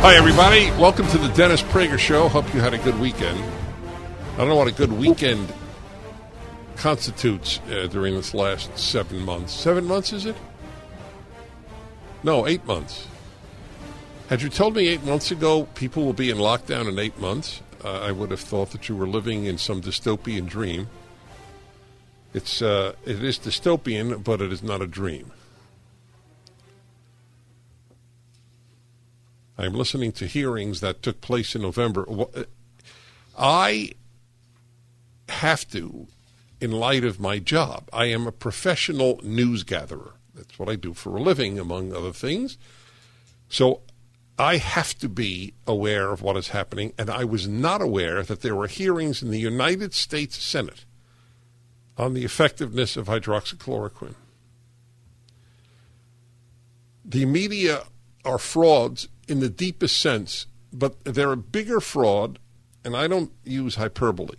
Hi, everybody. Welcome to the Dennis Prager Show. Hope you had a good weekend. I don't know what a good weekend constitutes uh, during this last seven months. Seven months, is it? No, eight months. Had you told me eight months ago people will be in lockdown in eight months, uh, I would have thought that you were living in some dystopian dream. It's uh, it is dystopian, but it is not a dream. I'm listening to hearings that took place in November. uh, I have to, in light of my job, I am a professional news gatherer. That's what I do for a living, among other things. So I have to be aware of what is happening, and I was not aware that there were hearings in the United States Senate on the effectiveness of hydroxychloroquine. The media are frauds in the deepest sense, but they're a bigger fraud, and I don't use hyperbole.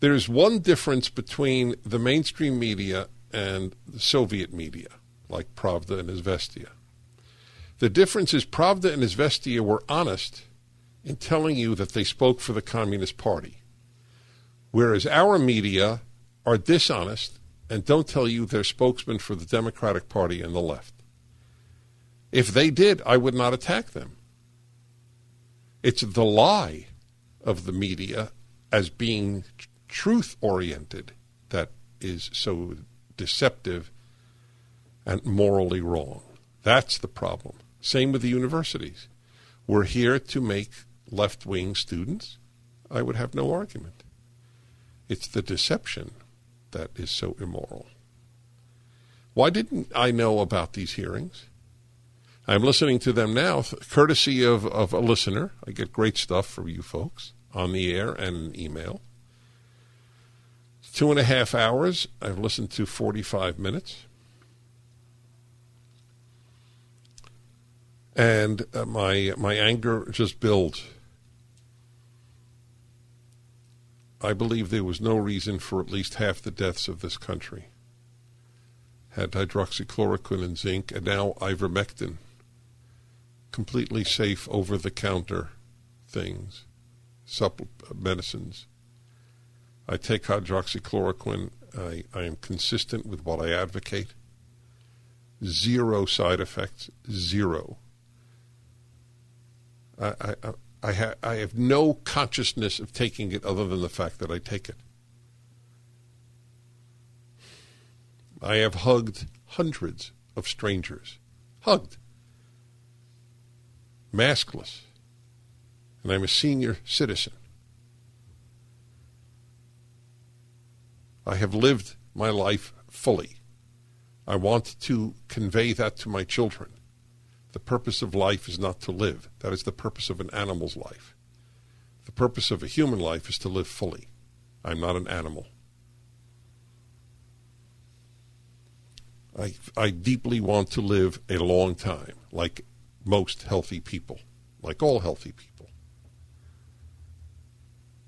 There's one difference between the mainstream media and the Soviet media, like Pravda and Izvestia. The difference is Pravda and Izvestia were honest in telling you that they spoke for the Communist Party, whereas our media are dishonest and don't tell you they're spokesmen for the Democratic Party and the left. If they did, I would not attack them. It's the lie of the media as being truth oriented that is so deceptive and morally wrong. That's the problem. Same with the universities. We're here to make left wing students. I would have no argument. It's the deception that is so immoral. Why didn't I know about these hearings? I'm listening to them now, courtesy of, of a listener. I get great stuff from you folks on the air and email. Two and a half hours. I've listened to 45 minutes. And uh, my, my anger just builds. I believe there was no reason for at least half the deaths of this country. Had hydroxychloroquine and zinc, and now ivermectin completely safe over the counter things, supple medicines. I take hydroxychloroquine. I, I am consistent with what I advocate. Zero side effects. Zero. I, I, I, ha- I have no consciousness of taking it other than the fact that I take it. I have hugged hundreds of strangers. Hugged maskless, and I'm a senior citizen. I have lived my life fully. I want to convey that to my children. The purpose of life is not to live. That is the purpose of an animal's life. The purpose of a human life is to live fully. I'm not an animal. I, I deeply want to live a long time, like most healthy people, like all healthy people.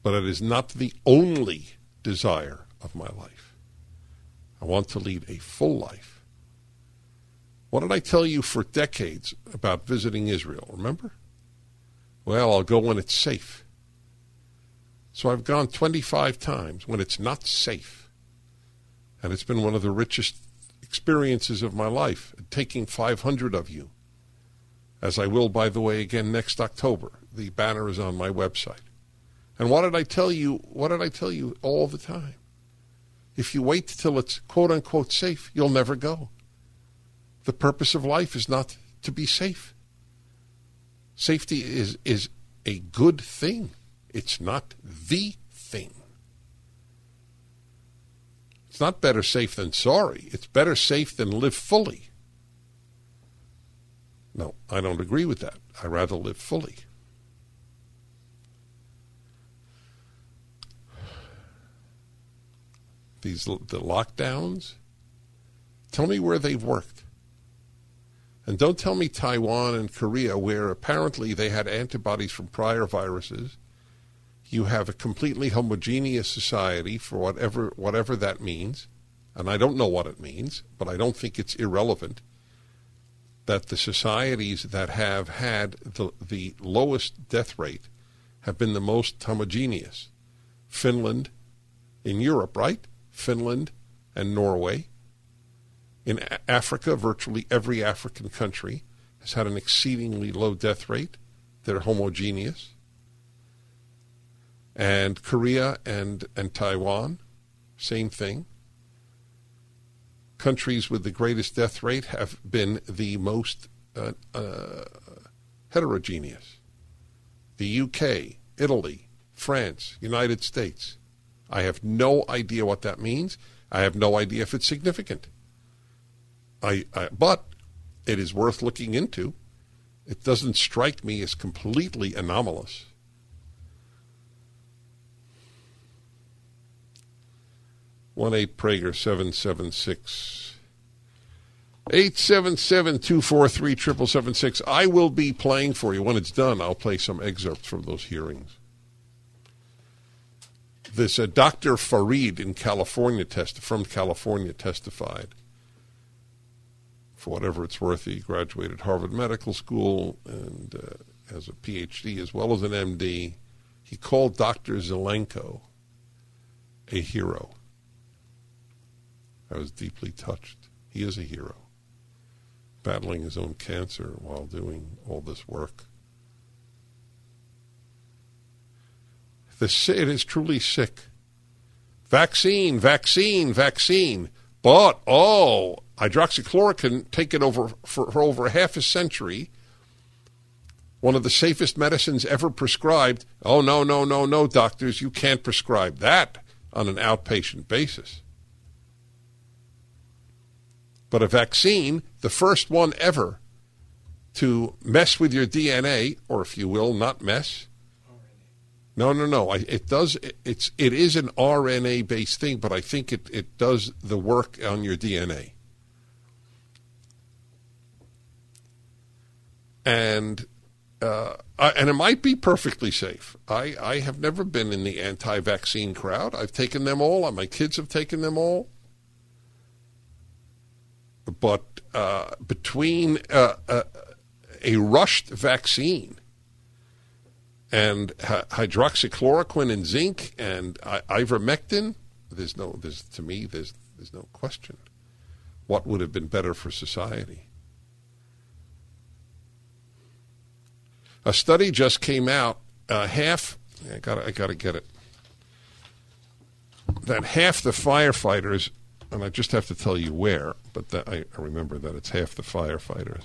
But it is not the only desire of my life. I want to lead a full life. What did I tell you for decades about visiting Israel? Remember? Well, I'll go when it's safe. So I've gone 25 times when it's not safe. And it's been one of the richest experiences of my life, taking 500 of you as I will, by the way, again next October. The banner is on my website. And what did I tell you? What did I tell you all the time? If you wait till it's quote unquote safe, you'll never go. The purpose of life is not to be safe. Safety is, is a good thing. It's not the thing. It's not better safe than sorry. It's better safe than live fully. No, I don't agree with that. I rather live fully. These the lockdowns. Tell me where they've worked. And don't tell me Taiwan and Korea, where apparently they had antibodies from prior viruses. You have a completely homogeneous society for whatever whatever that means, and I don't know what it means, but I don't think it's irrelevant that the societies that have had the, the lowest death rate have been the most homogeneous. Finland in Europe, right? Finland and Norway. In Africa, virtually every African country has had an exceedingly low death rate. They're homogeneous. And Korea and, and Taiwan, same thing. Countries with the greatest death rate have been the most uh, uh, heterogeneous. The UK, Italy, France, United States. I have no idea what that means. I have no idea if it's significant. I, I, but it is worth looking into. It doesn't strike me as completely anomalous. One eight Prager seven seven six. 877-243-7776. I will be playing for you. When it's done, I'll play some excerpts from those hearings. This uh, Dr. Fareed in California test from California testified for whatever it's worth, he graduated Harvard Medical School and uh, has a PhD as well as an MD. He called Dr. Zelenko a hero. I was deeply touched. He is a hero, battling his own cancer while doing all this work. The, it is truly sick. Vaccine, vaccine, vaccine. But, oh, hydroxychloroquine taken over for, for over half a century, one of the safest medicines ever prescribed. Oh, no, no, no, no, doctors, you can't prescribe that on an outpatient basis. But a vaccine, the first one ever to mess with your DNA, or if you will, not mess. No, no, no. it does. It's it is an RNA based thing, but I think it, it does the work on your DNA. And uh, and it might be perfectly safe. I, I have never been in the anti-vaccine crowd. I've taken them all. My kids have taken them all. But uh, between uh, uh a rushed vaccine and hydroxychloroquine and zinc and ivermectin, there's no, there's to me, there's there's no question. What would have been better for society? A study just came out. Uh, half, I got, I got to get it. That half the firefighters, and I just have to tell you where, but that, I, I remember that it's half the firefighters.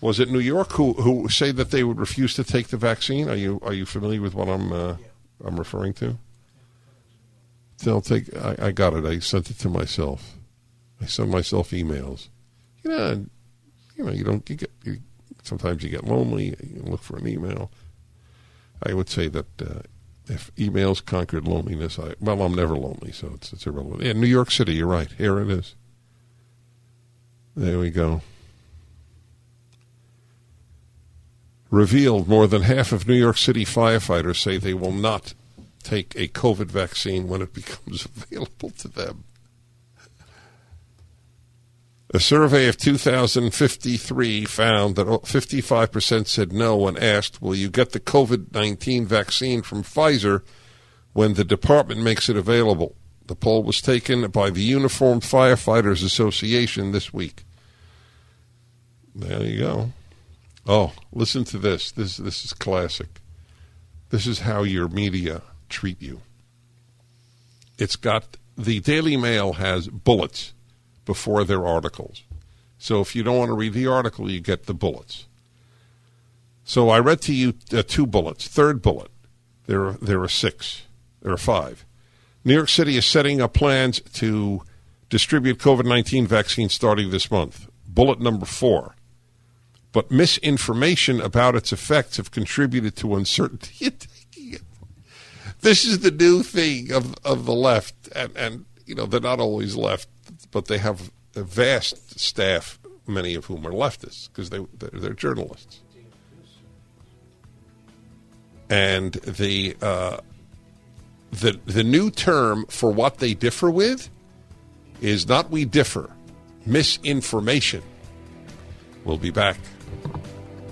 Was it New York who, who say that they would refuse to take the vaccine? Are you are you familiar with what I'm uh, I'm referring to? They'll take. I, I got it. I sent it to myself. I send myself emails you know, you know, you don't you get you, sometimes you get lonely. You look for an email. I would say that uh, if emails conquered loneliness, I well, I'm never lonely, so it's it's irrelevant. Yeah, New York City, you're right. Here it is. There we go. Revealed more than half of New York City firefighters say they will not take a COVID vaccine when it becomes available to them. A survey of 2,053 found that 55% said no when asked, Will you get the COVID 19 vaccine from Pfizer when the department makes it available? The poll was taken by the Uniformed Firefighters Association this week. There you go. Oh, listen to this. This this is classic. This is how your media treat you. It's got the Daily Mail has bullets before their articles. So if you don't want to read the article, you get the bullets. So I read to you uh, two bullets. Third bullet There are, there are six. There are five. New York City is setting up plans to distribute COVID 19 vaccines starting this month. Bullet number four. But misinformation about its effects have contributed to uncertainty. this is the new thing of, of the left. And, and, you know, they're not always left, but they have a vast staff, many of whom are leftists because they, they're, journalists. And the. Uh, the the new term for what they differ with is not we differ, misinformation. We'll be back.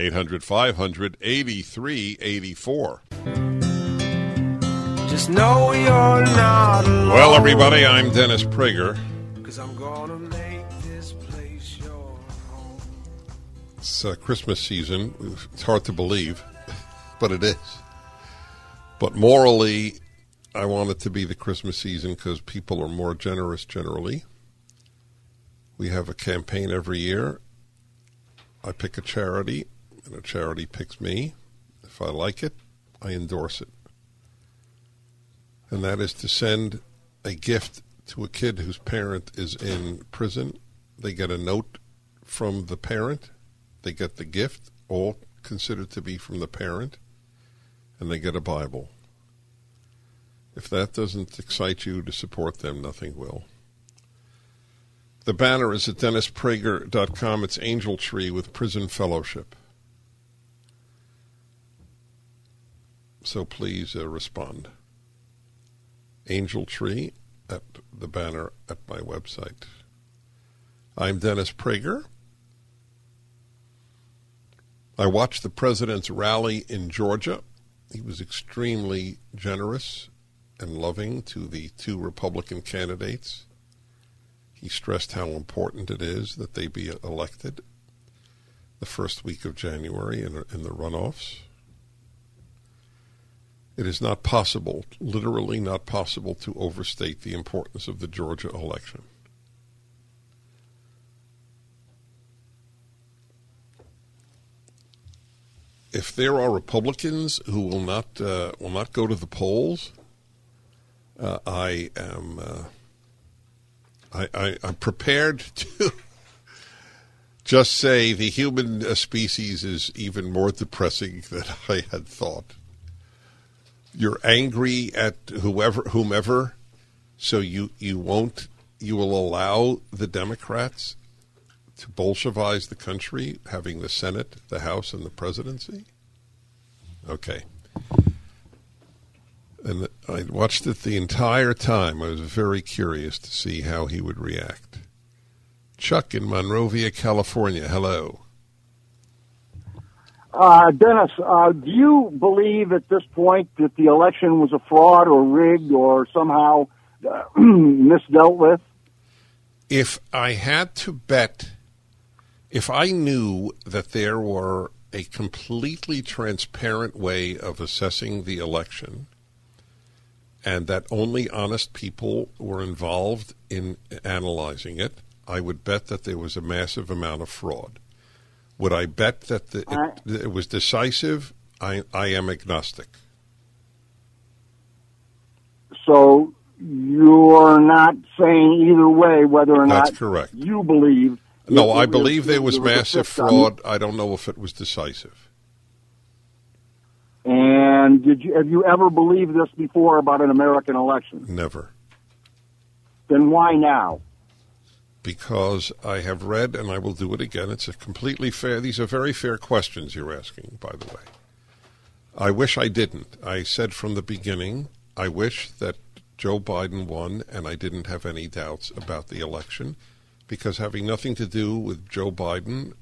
800 500 8384. Just know you're not alone. Well, everybody, I'm Dennis Prager. Cause I'm gonna make this place your home. It's uh, Christmas season. It's hard to believe, but it is. But morally, I want it to be the Christmas season because people are more generous generally. We have a campaign every year. I pick a charity and a charity picks me. If I like it, I endorse it. And that is to send a gift to a kid whose parent is in prison. They get a note from the parent, they get the gift, all considered to be from the parent, and they get a Bible. If that doesn't excite you to support them, nothing will. The banner is at DennisPrager.com. It's Angel Tree with Prison Fellowship. So please uh, respond. Angel Tree at the banner at my website. I'm Dennis Prager. I watched the president's rally in Georgia. He was extremely generous and loving to the two Republican candidates. He stressed how important it is that they be elected the first week of January in, in the runoffs. It is not possible, literally not possible, to overstate the importance of the Georgia election. If there are Republicans who will not uh, will not go to the polls, uh, I am uh, I, I, I'm prepared to just say the human uh, species is even more depressing than I had thought you're angry at whoever whomever, so you you won't you will allow the Democrats to Bolshevize the country, having the Senate, the House, and the presidency. Okay. And I watched it the entire time. I was very curious to see how he would react. Chuck in Monrovia, California. Hello. Uh, Dennis, uh, do you believe at this point that the election was a fraud or rigged or somehow uh, misdealt with? If I had to bet, if I knew that there were a completely transparent way of assessing the election and that only honest people were involved in analyzing it, I would bet that there was a massive amount of fraud. Would I bet that the, it, it was decisive? I, I am agnostic. So you're not saying either way whether or That's not correct. you believe. No, I believe there was was massive fraud. I don't know if it was decisive. And did you have you ever believed this before about an American election? Never. Then why now? Because I have read, and I will do it again. It's a completely fair. These are very fair questions you're asking, by the way. I wish I didn't. I said from the beginning, I wish that Joe Biden won, and I didn't have any doubts about the election, because having nothing to do with Joe Biden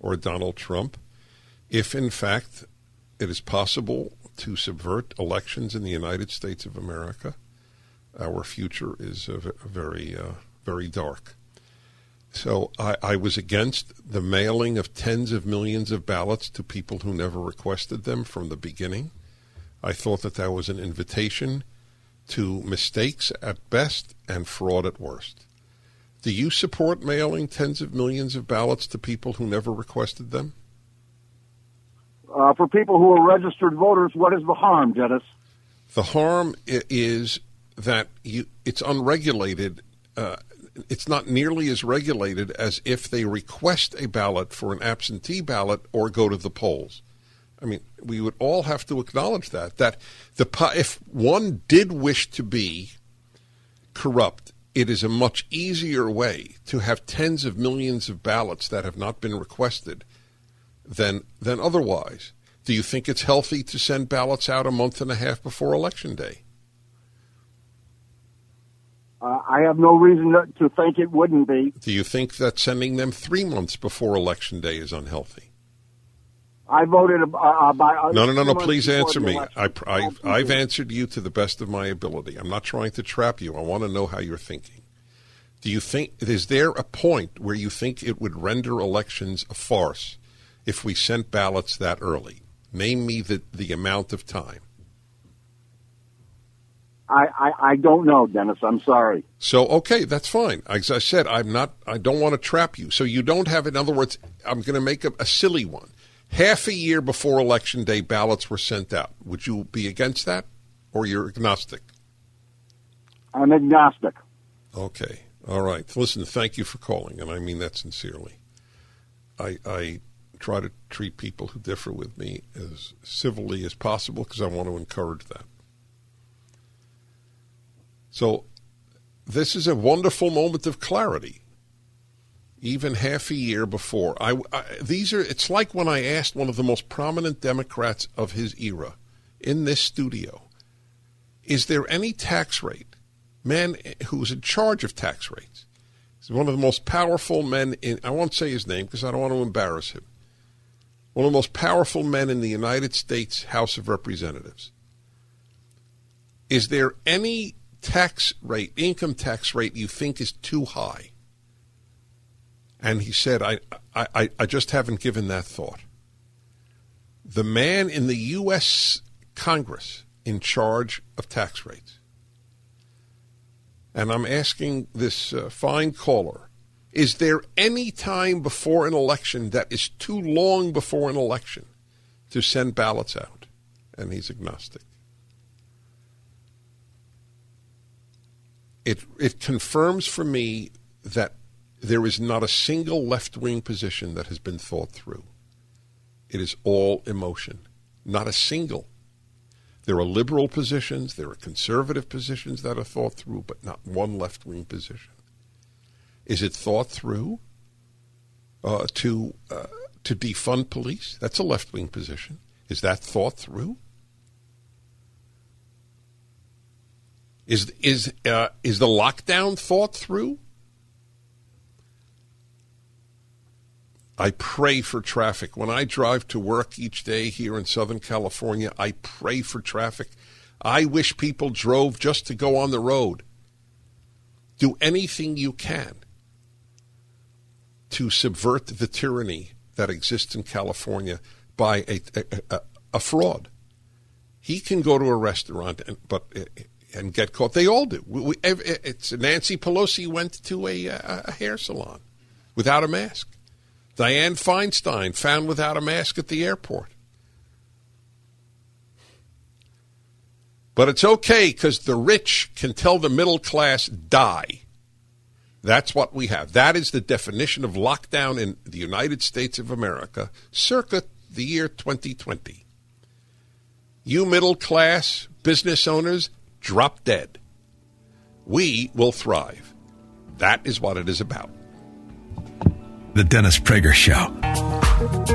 or Donald Trump, if in fact it is possible to subvert elections in the United States of America, our future is uh, very, uh, very dark. So I, I, was against the mailing of tens of millions of ballots to people who never requested them from the beginning. I thought that that was an invitation to mistakes at best and fraud at worst. Do you support mailing tens of millions of ballots to people who never requested them? Uh, for people who are registered voters, what is the harm, Dennis? The harm is that you, it's unregulated uh, it's not nearly as regulated as if they request a ballot for an absentee ballot or go to the polls. I mean, we would all have to acknowledge that that the if one did wish to be corrupt, it is a much easier way to have tens of millions of ballots that have not been requested than than otherwise. Do you think it's healthy to send ballots out a month and a half before election day? Uh, I have no reason to think it wouldn't be. Do you think that sending them three months before election day is unhealthy? I voted uh, uh by. Uh, no, no, no, no. Please answer me. I, I, I've answered you to the best of my ability. I'm not trying to trap you. I want to know how you're thinking. Do you think is there a point where you think it would render elections a farce if we sent ballots that early? Name me the, the amount of time. I, I, I don't know, Dennis. I'm sorry. So okay, that's fine. As I said, I'm not. I don't want to trap you. So you don't have. In other words, I'm going to make a, a silly one. Half a year before election day, ballots were sent out. Would you be against that, or you're agnostic? I'm agnostic. Okay. All right. Listen. Thank you for calling, and I mean that sincerely. I, I try to treat people who differ with me as civilly as possible because I want to encourage that. So this is a wonderful moment of clarity. Even half a year before, I, I, these are. It's like when I asked one of the most prominent Democrats of his era in this studio, "Is there any tax rate, man eh, who's in charge of tax rates? He's one of the most powerful men in. I won't say his name because I don't want to embarrass him. One of the most powerful men in the United States House of Representatives. Is there any tax rate, income tax rate you think is too high? And he said, I, I, I just haven't given that thought. The man in the U.S. Congress in charge of tax rates. And I'm asking this uh, fine caller is there any time before an election that is too long before an election to send ballots out? And he's agnostic. It it confirms for me that there is not a single left wing position that has been thought through. It is all emotion. Not a single. There are liberal positions, there are conservative positions that are thought through, but not one left wing position. Is it thought through uh, to uh, to defund police? That's a left wing position. Is that thought through? Is is uh, is the lockdown thought through? I pray for traffic. When I drive to work each day here in Southern California, I pray for traffic. I wish people drove just to go on the road. Do anything you can to subvert the tyranny that exists in California by a, a, a, a fraud. He can go to a restaurant, and, but and get caught. They all do. We, we, it's Nancy Pelosi went to a, a hair salon without a mask. Dianne Feinstein found without a mask at the airport. But it's okay because the rich can tell the middle class die. That's what we have. That is the definition of lockdown in the United States of America circa the year 2020. You middle class business owners, drop dead. We will thrive. That is what it is about. The Dennis Prager Show.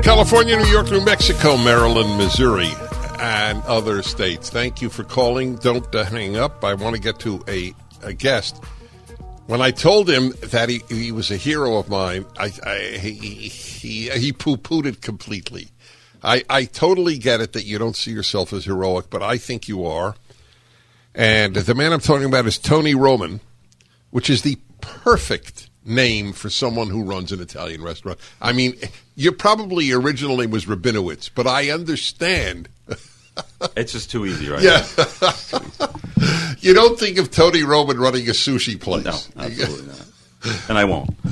California, New York, New Mexico, Maryland, Missouri, and other states. Thank you for calling. Don't uh, hang up. I want to get to a, a guest. When I told him that he, he was a hero of mine, I, I, he, he, he poo pooed it completely. I, I totally get it that you don't see yourself as heroic, but I think you are. And the man I'm talking about is Tony Roman, which is the perfect name for someone who runs an Italian restaurant. I mean, your probably original name was Rabinowitz, but I understand. It's just too easy, right? Yeah. you don't think of Tony Roman running a sushi place. No, absolutely not. And I won't.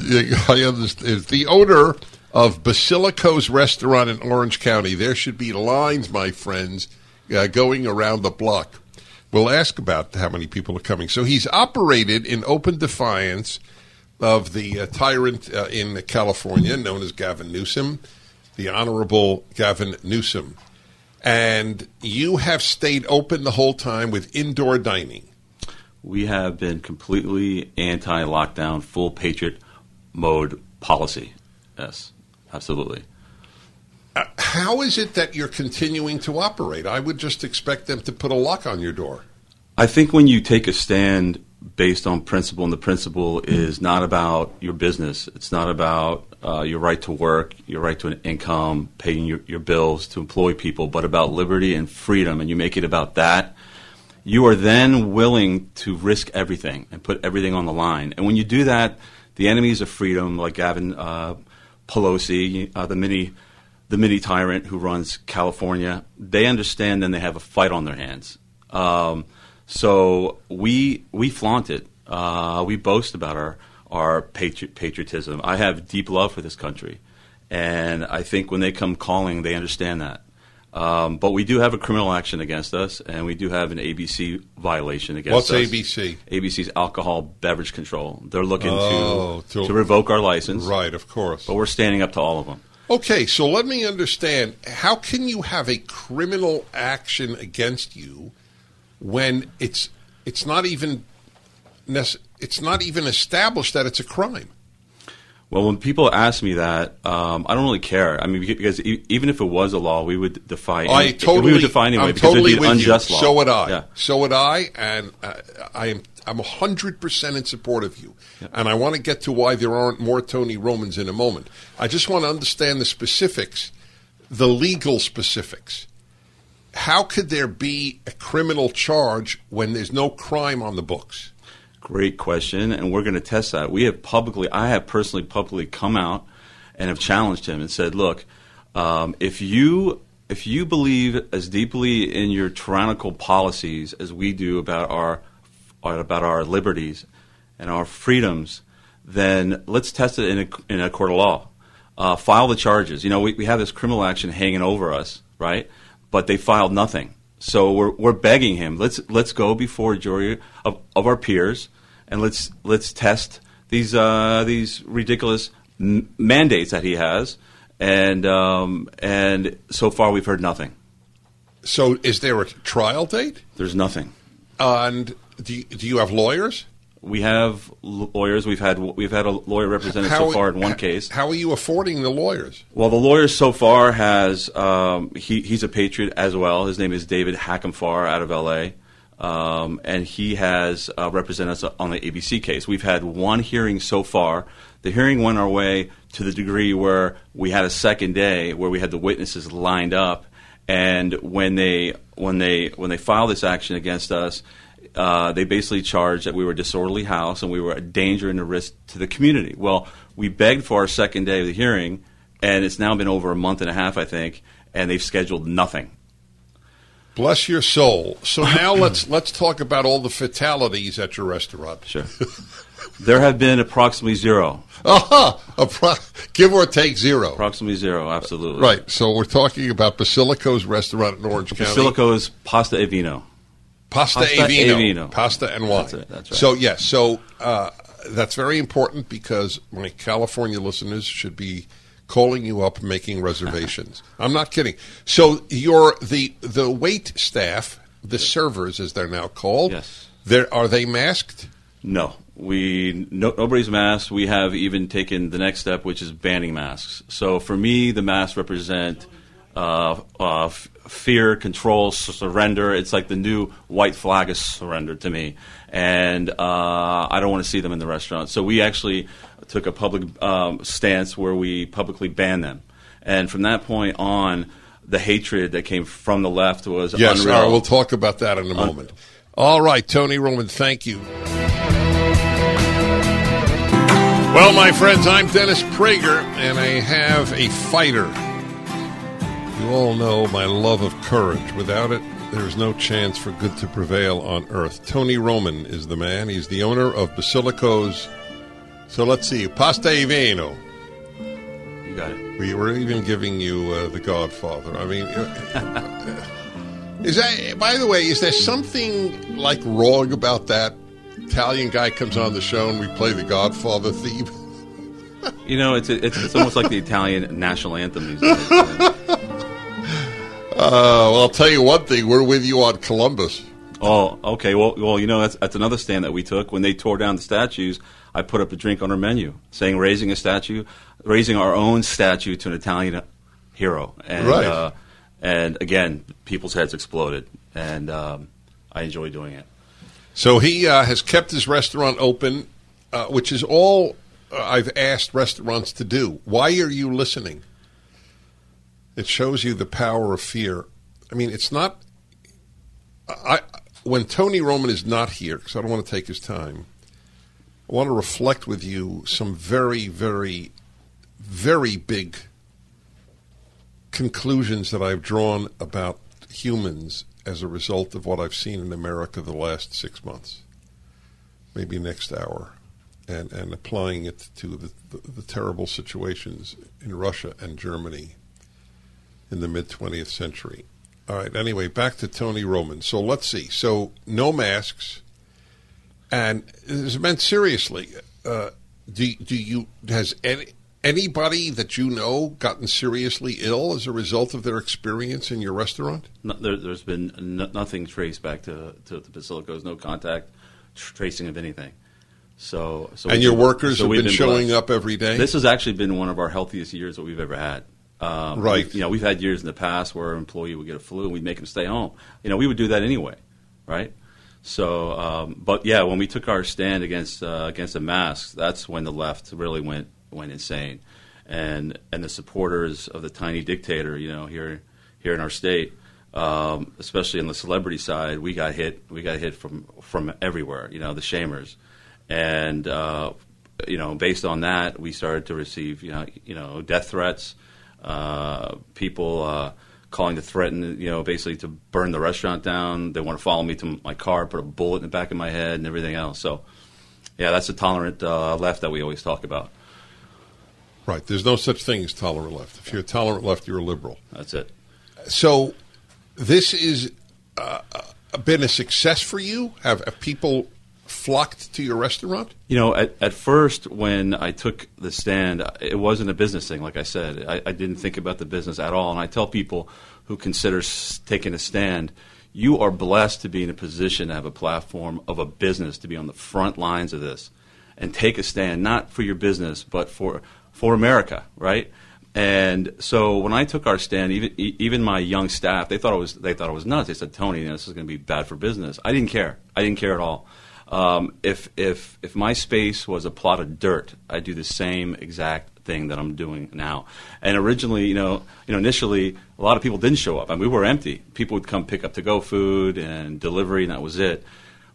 I understand. The owner of Basilico's restaurant in Orange County. There should be lines, my friends, uh, going around the block. We'll ask about how many people are coming. So he's operated in open defiance of the uh, tyrant uh, in California known as Gavin Newsom, the Honorable Gavin Newsom. And you have stayed open the whole time with indoor dining. We have been completely anti lockdown, full patriot mode policy. Yes, absolutely. How is it that you're continuing to operate? I would just expect them to put a lock on your door. I think when you take a stand based on principle, and the principle is not about your business, it's not about uh, your right to work, your right to an income, paying your, your bills, to employ people, but about liberty and freedom, and you make it about that, you are then willing to risk everything and put everything on the line. And when you do that, the enemies of freedom, like Gavin uh, Pelosi, uh, the mini the mini tyrant who runs California, they understand and they have a fight on their hands. Um, so we we flaunt it. Uh, we boast about our our patri- patriotism. I have deep love for this country, and I think when they come calling, they understand that. Um, but we do have a criminal action against us, and we do have an ABC violation against What's us. ABC? ABC's alcohol beverage control. They're looking Oh, to, to- to revoke our license. Right, of course. But we're standing up to all of them. Okay, so let me understand. How can you have a criminal action against you when it's it's not even it's not even established that it's a crime? Well, when people ask me that, um, I don't really care. I mean, because e- even if it was a law, we would defy. I totally, we would defy anyway I'm because totally it would be an with you. unjust law. So would I. Yeah. So would I, and uh, I am I'm hundred percent in support of you. And I want to get to why there aren't more Tony Romans in a moment. I just want to understand the specifics, the legal specifics. How could there be a criminal charge when there's no crime on the books? Great question, and we're going to test that. We have publicly, I have personally publicly come out and have challenged him and said, "Look, um, if you if you believe as deeply in your tyrannical policies as we do about our about our liberties and our freedoms, then let's test it in a, in a court of law. Uh, file the charges. You know, we, we have this criminal action hanging over us, right? But they filed nothing. So we're, we're begging him. Let's let's go before a jury of, of our peers and let's let's test these uh, these ridiculous m- mandates that he has. And um, and so far we've heard nothing. So, is there a trial date? There's nothing. And do you, do you have lawyers? We have lawyers. We've had we've had a lawyer represented so far in one case. How are you affording the lawyers? Well, the lawyer so far has um, he, he's a patriot as well. His name is David Hackenfar out of L.A. Um, and he has uh, represented us on the ABC case. We've had one hearing so far. The hearing went our way to the degree where we had a second day where we had the witnesses lined up, and when they when they when they filed this action against us, uh, they basically charged that we were a disorderly house and we were a danger and a risk to the community. Well, we begged for our second day of the hearing, and it's now been over a month and a half, I think, and they've scheduled nothing. Bless your soul. So now let's let's talk about all the fatalities at your restaurant. Sure. there have been approximately zero. Aha! Appro- give or take zero. Approximately zero, absolutely. Right. So we're talking about Basilico's restaurant in Orange County. Basilico's pasta e vino. Pasta, Pasta e vino. e vino. Pasta and wine. That's it, that's right. So yes, so uh, that's very important because my California listeners should be calling you up, making reservations. I'm not kidding. So your the the wait staff, the servers as they're now called, Yes. There are they masked? No, we no, nobody's masked. We have even taken the next step, which is banning masks. So for me, the masks represent uh, uh, f- fear, control, surrender. It's like the new white flag of surrender to me, and uh, I don't want to see them in the restaurant. So we actually took a public um, stance where we publicly banned them, and from that point on. The hatred that came from the left was Yes, unreal. right, we'll talk about that in a moment. All right, Tony Roman, thank you. Well, my friends, I'm Dennis Prager, and I have a fighter. You all know my love of courage. Without it, there is no chance for good to prevail on earth. Tony Roman is the man. He's the owner of Basilico's. So let's see, Pasta e Vino. you got it. We were even giving you uh, the Godfather. I mean, uh, is that? By the way, is there something like wrong about that? Italian guy comes on the show and we play the Godfather theme. You know, it's it's, it's almost like the Italian national anthem these days. Uh, well, I'll tell you one thing: we're with you on Columbus. Oh, okay. Well, well, you know that's that's another stand that we took when they tore down the statues. I put up a drink on our menu saying raising a statue, raising our own statue to an Italian hero, and Right. uh, and again, people's heads exploded, and um, I enjoy doing it. So he uh, has kept his restaurant open, uh, which is all uh, I've asked restaurants to do. Why are you listening? It shows you the power of fear. I mean, it's not. I when Tony Roman is not here, because I don't want to take his time. I want to reflect with you some very, very, very big conclusions that I've drawn about humans as a result of what I've seen in America the last six months, maybe next hour, and, and applying it to the, the, the terrible situations in Russia and Germany in the mid 20th century. All right, anyway, back to Tony Roman. So let's see. So, no masks. And this meant seriously. Uh, do, do you, has any, anybody that you know gotten seriously ill as a result of their experience in your restaurant? No, there, there's been no, nothing traced back to, to the Basilicos, no contact tr- tracing of anything. So, so And your been- workers so have we've been showing blessed. up every day? This has actually been one of our healthiest years that we've ever had. Um, Right. we've- You know, we've had years in the past where an employee would get a flu and we'd make them stay home. You know, we would do that anyway, right? So, um, but yeah, when we took our stand against uh, against the masks, that's when the left really went went insane, and and the supporters of the tiny dictator, you know, here here in our state, um, especially on the celebrity side, we got hit. We got hit from from everywhere. You know, the shamers, and uh, you know, based on that, we started to receive you know you know death threats, uh, people. Calling to threaten, you know, basically to burn the restaurant down. They want to follow me to my car, put a bullet in the back of my head, and everything else. So, yeah, that's the tolerant uh, left that we always talk about. Right. There's no such thing as tolerant left. If you're a tolerant left, you're a liberal. That's it. So, this is uh, uh, been a success for you. Have, have people flocked to your restaurant? You know, at, at first, when I took the stand, it wasn't a business thing, like I said. I, I didn't think about the business at all. And I tell people who consider s- taking a stand, you are blessed to be in a position to have a platform of a business to be on the front lines of this and take a stand, not for your business, but for, for America, right? And so when I took our stand, even even my young staff, they thought it was they thought it was nuts. They said, "Tony, you know, this is going to be bad for business." I didn't care. I didn't care at all. Um, if if if my space was a plot of dirt, I'd do the same exact thing that I'm doing now. And originally, you know, you know, initially, a lot of people didn't show up. I mean, we were empty. People would come pick up to go food and delivery, and that was it.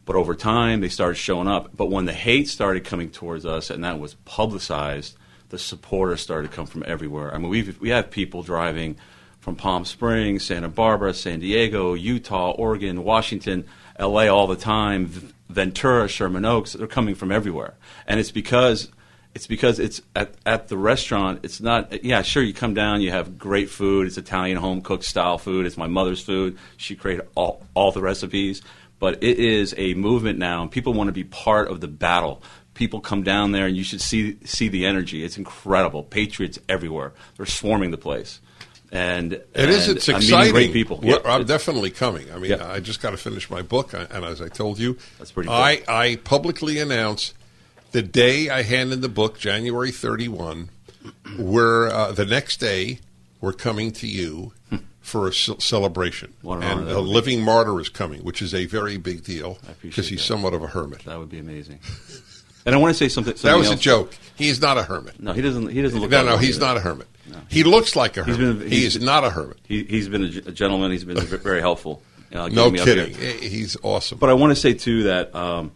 But over time, they started showing up. But when the hate started coming towards us, and that was publicized, the supporters started to come from everywhere. I mean, we we have people driving from Palm Springs, Santa Barbara, San Diego, Utah, Oregon, Washington, L.A. all the time, Ventura, Sherman Oaks. They're coming from everywhere, and it's because it's because it's at, at the restaurant. It's not. Yeah, sure. You come down, you have great food. It's Italian home cooked style food. It's my mother's food. She created all all the recipes. But it is a movement now, and people want to be part of the battle. people come down there, and you should see see the energy. It's incredible. Patriots everywhere. They're swarming the place. And It is. and It's I'm exciting. great people. Yeah, I'm definitely coming. I mean, Yeah. I just got to finish my book, and as I told you, That's pretty cool. I I publicly announce the day I hand in the book, January 31. We're uh, the next day. We're coming to you for a ce- celebration, an and that a be. living martyr is coming, which is a very big deal because he's that. somewhat of a hermit. That would be amazing. And I want to say something. That something was a joke. He's not a hermit. No, he doesn't. He doesn't look. No, no, he's either. not a hermit. He looks like a He's hermit. been- he he's- is not a hermit. He, he's been a, gentleman. He's been very helpful. uh, No me kidding. He's awesome. But I want to say too that um,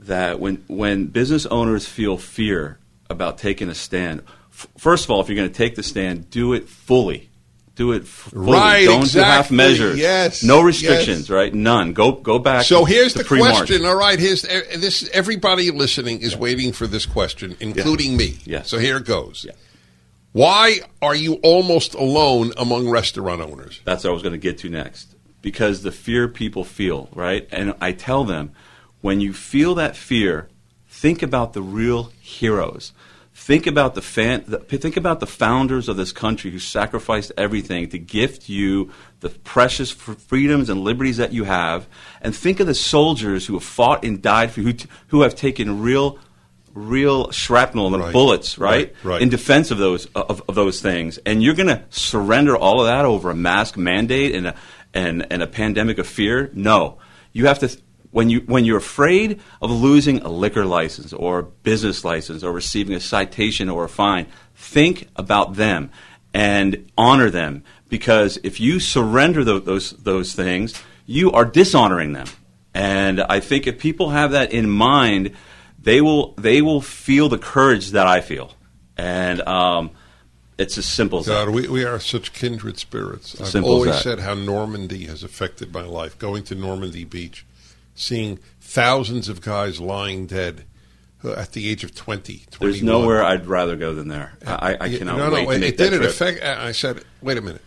that when when business owners feel fear about taking a stand, f- first of all, if you're going to take the stand, do it fully. Do it fully. Right, Don't do half measures. Yes, No restrictions. yes. Right. None. Go go back. So here's the question. All right, here's this. Everybody listening is waiting for this question, including me. Yeah. So here it goes. Yeah. Why are you almost alone among restaurant owners? That's what I was going to get to next. Because the fear people feel, right? And I tell them, when you feel that fear, think about the real heroes. Think about the fan. The, think about the founders of this country who sacrificed everything to gift you the precious freedoms and liberties that you have, and think of the soldiers who have fought and died for you, who, who have taken real, real shrapnel and Right. bullets, right, Right, right. in defense of those of, of those things, and you're going to surrender all of that over a mask mandate and a and, and a pandemic of fear? No, you have to. When you when you're afraid of losing a liquor license or a business license or receiving a citation or a fine, think about them and honor them because if you surrender tho- those those things, you are dishonoring them. And I think if people have that in mind, they will they will feel the courage that I feel, and um, it's as simple as God, that. we, we are such kindred spirits. I've always said how Normandy has affected my life. Going to Normandy Beach, seeing thousands of guys lying dead at the age of 20, 21. There's nowhere I'd rather go than there. I, I cannot no, wait no, to it, it didn't trip. affect. I said, wait a minute.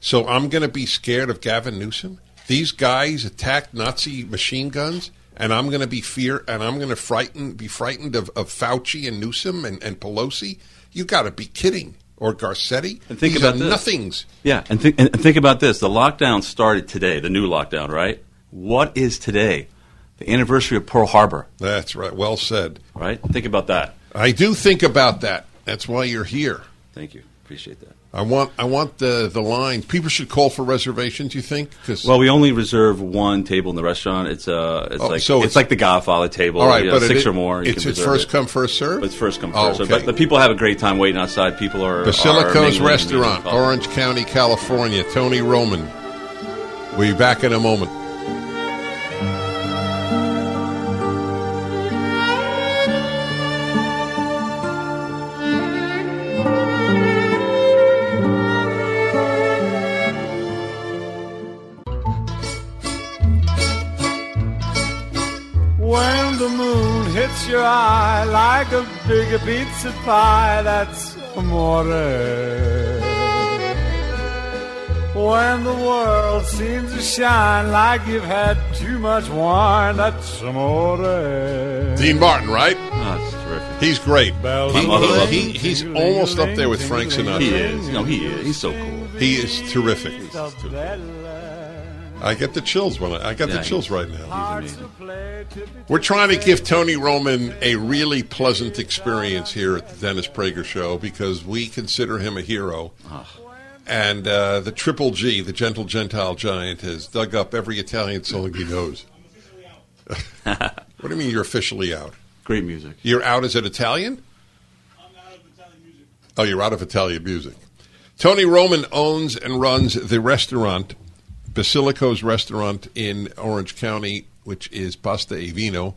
So I'm going to be scared of Gavin Newsom? These guys attacked Nazi machine guns, and I'm going to be fear, and I'm going to frighten, be frightened of, of Fauci and Newsom and, and Pelosi. You got to be kidding, or Garcetti. And think These about this. nothings. Yeah, and think and think about this. The lockdown started today. The new lockdown, right? What is today? The anniversary of Pearl Harbor, That's right. Well said. right? Think about that. I do think about that. That's why you're here. Thank you. Appreciate that. I want I want the the line. People should call for reservations. You think? Well, we only reserve one table in the restaurant. It's uh, it's Oh, like so it's, it's- like the Godfather table. all right, you know, but six it, or more. It's it's first it. come first serve. It's first come Oh, first. serve. But the people have a great time waiting outside. People are are Basilico's and Restaurant. Orange County, California. Tony Roman. We'll be back in a moment. Your eye like a big pizza pie, that's amore. When the world seems to shine like you've had too much wine, that's amore. Dean Martin, right? Ah, oh, it's terrific. He's great. Bells He- mother he- loves he- him. he's almost up there with Frank Sinatra. He Sinatra. is. You know, he is. He's so cool. He is terrific. Of that I get the chills when I, I got Yeah, the chills right now. hearts to play tippy We're trying to give Tony Roman a really pleasant experience here at the Dennis Prager Show because we consider him a hero. And uh, the Triple G, the gentle Gentile giant, has dug up every Italian song he knows. what do you mean you're officially out? Great music. You're out as an Italian? Oh, you're out of Italian music. Tony Roman owns and runs the restaurant, Basilico's Restaurant in Orange County, which is Pasta e Vino.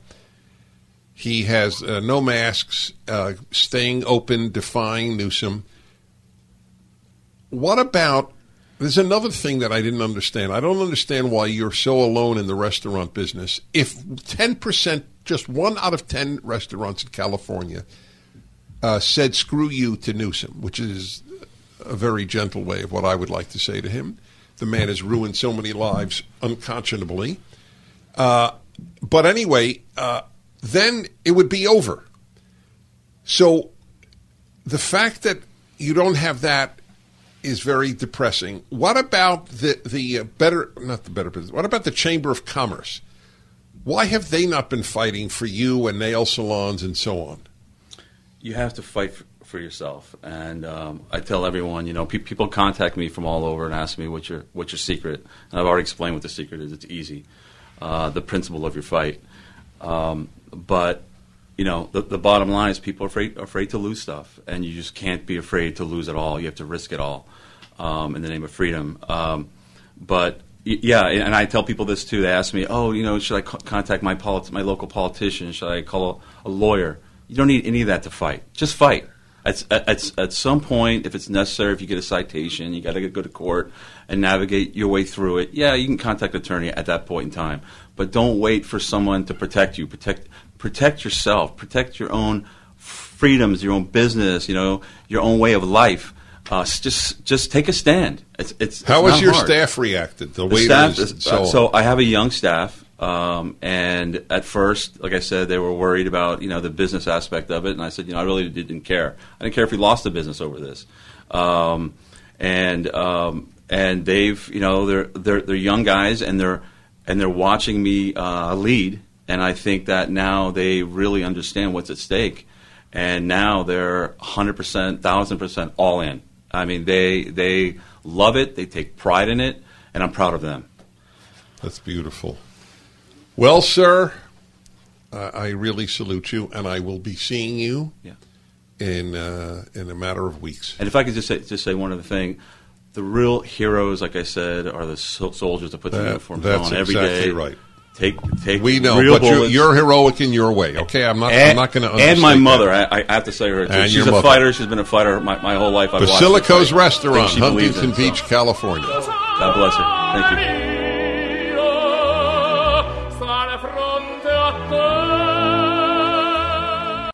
He has uh, no masks, uh, staying open, defying Newsom. What about? There's another thing that I didn't understand. I don't understand why you're so alone in the restaurant business. If 10%, just one out of 10 restaurants in California uh, said screw you to Newsom, which is a very gentle way of what I would like to say to him. The man has ruined so many lives unconscionably. Uh, but anyway, uh, then it would be over. So the fact that you don't have that is very depressing. What about the the uh, better not the better business? What about the Chamber of Commerce? Why have they not been fighting for you and nail salons and so on? You have to fight for, for yourself, and um, I tell everyone, you know, pe- people contact me from all over and ask me what's your what's your secret, and I've already explained what the secret is. It's easy, uh, the principle of your fight. Um, but you know, the, the bottom line is people are afraid afraid to lose stuff, and you just can't be afraid to lose it all. You have to risk it all um, in the name of freedom. Um, but yeah, and I tell people this too. They ask me, "Oh, you know, should I co- contact my polit- my local politician? Should I call a lawyer?" You don't need any of that to fight. Just fight. At, at, at some point, if it's necessary, if you get a citation, you got to go to court and navigate your way through it. Yeah, you can contact an attorney at that point in time, but don't wait for someone to protect you. Protect protect yourself. Protect your own freedoms, your own business. You know, your own way of life. Uh, just just take a stand. It's it's How it's has your hard. staff reacted? The, The waiters staff is- so so I have a young staff, um, and at first, like I said, they were worried about you know the business aspect of it, and I said, you know, I really didn't care. I didn't care if we lost the business over this, um, and um, and they've you know they're they're they're young guys, and they're and they're watching me uh, lead, and I think that now they really understand what's at stake, and now they're hundred percent, thousand percent all in. I mean, they they love it, they take pride in it, and I'm proud of them. That's beautiful. Well, sir, uh, I really salute you, and I will be seeing you Yeah. in uh, in a matter of weeks. And if I could just say, just say one other thing, the real heroes, like I said, are the so- soldiers that put the That- uniforms that's on every day. exactly right. Take, take. We know, but you, bullets. you're heroic in your way. Okay, I'm not. I'm not going to. and my mother, I, I have to say her. Too. And She's a mother. fighter. She's been a fighter my, my whole life. I've Basilico's. Restaurant, Huntington in it, so. Beach, California. God bless her. Thank you.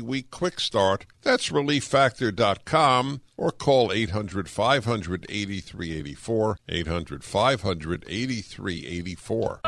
week quick start. That's relieffactor.com or call 800 500 8384. 800 500 8384.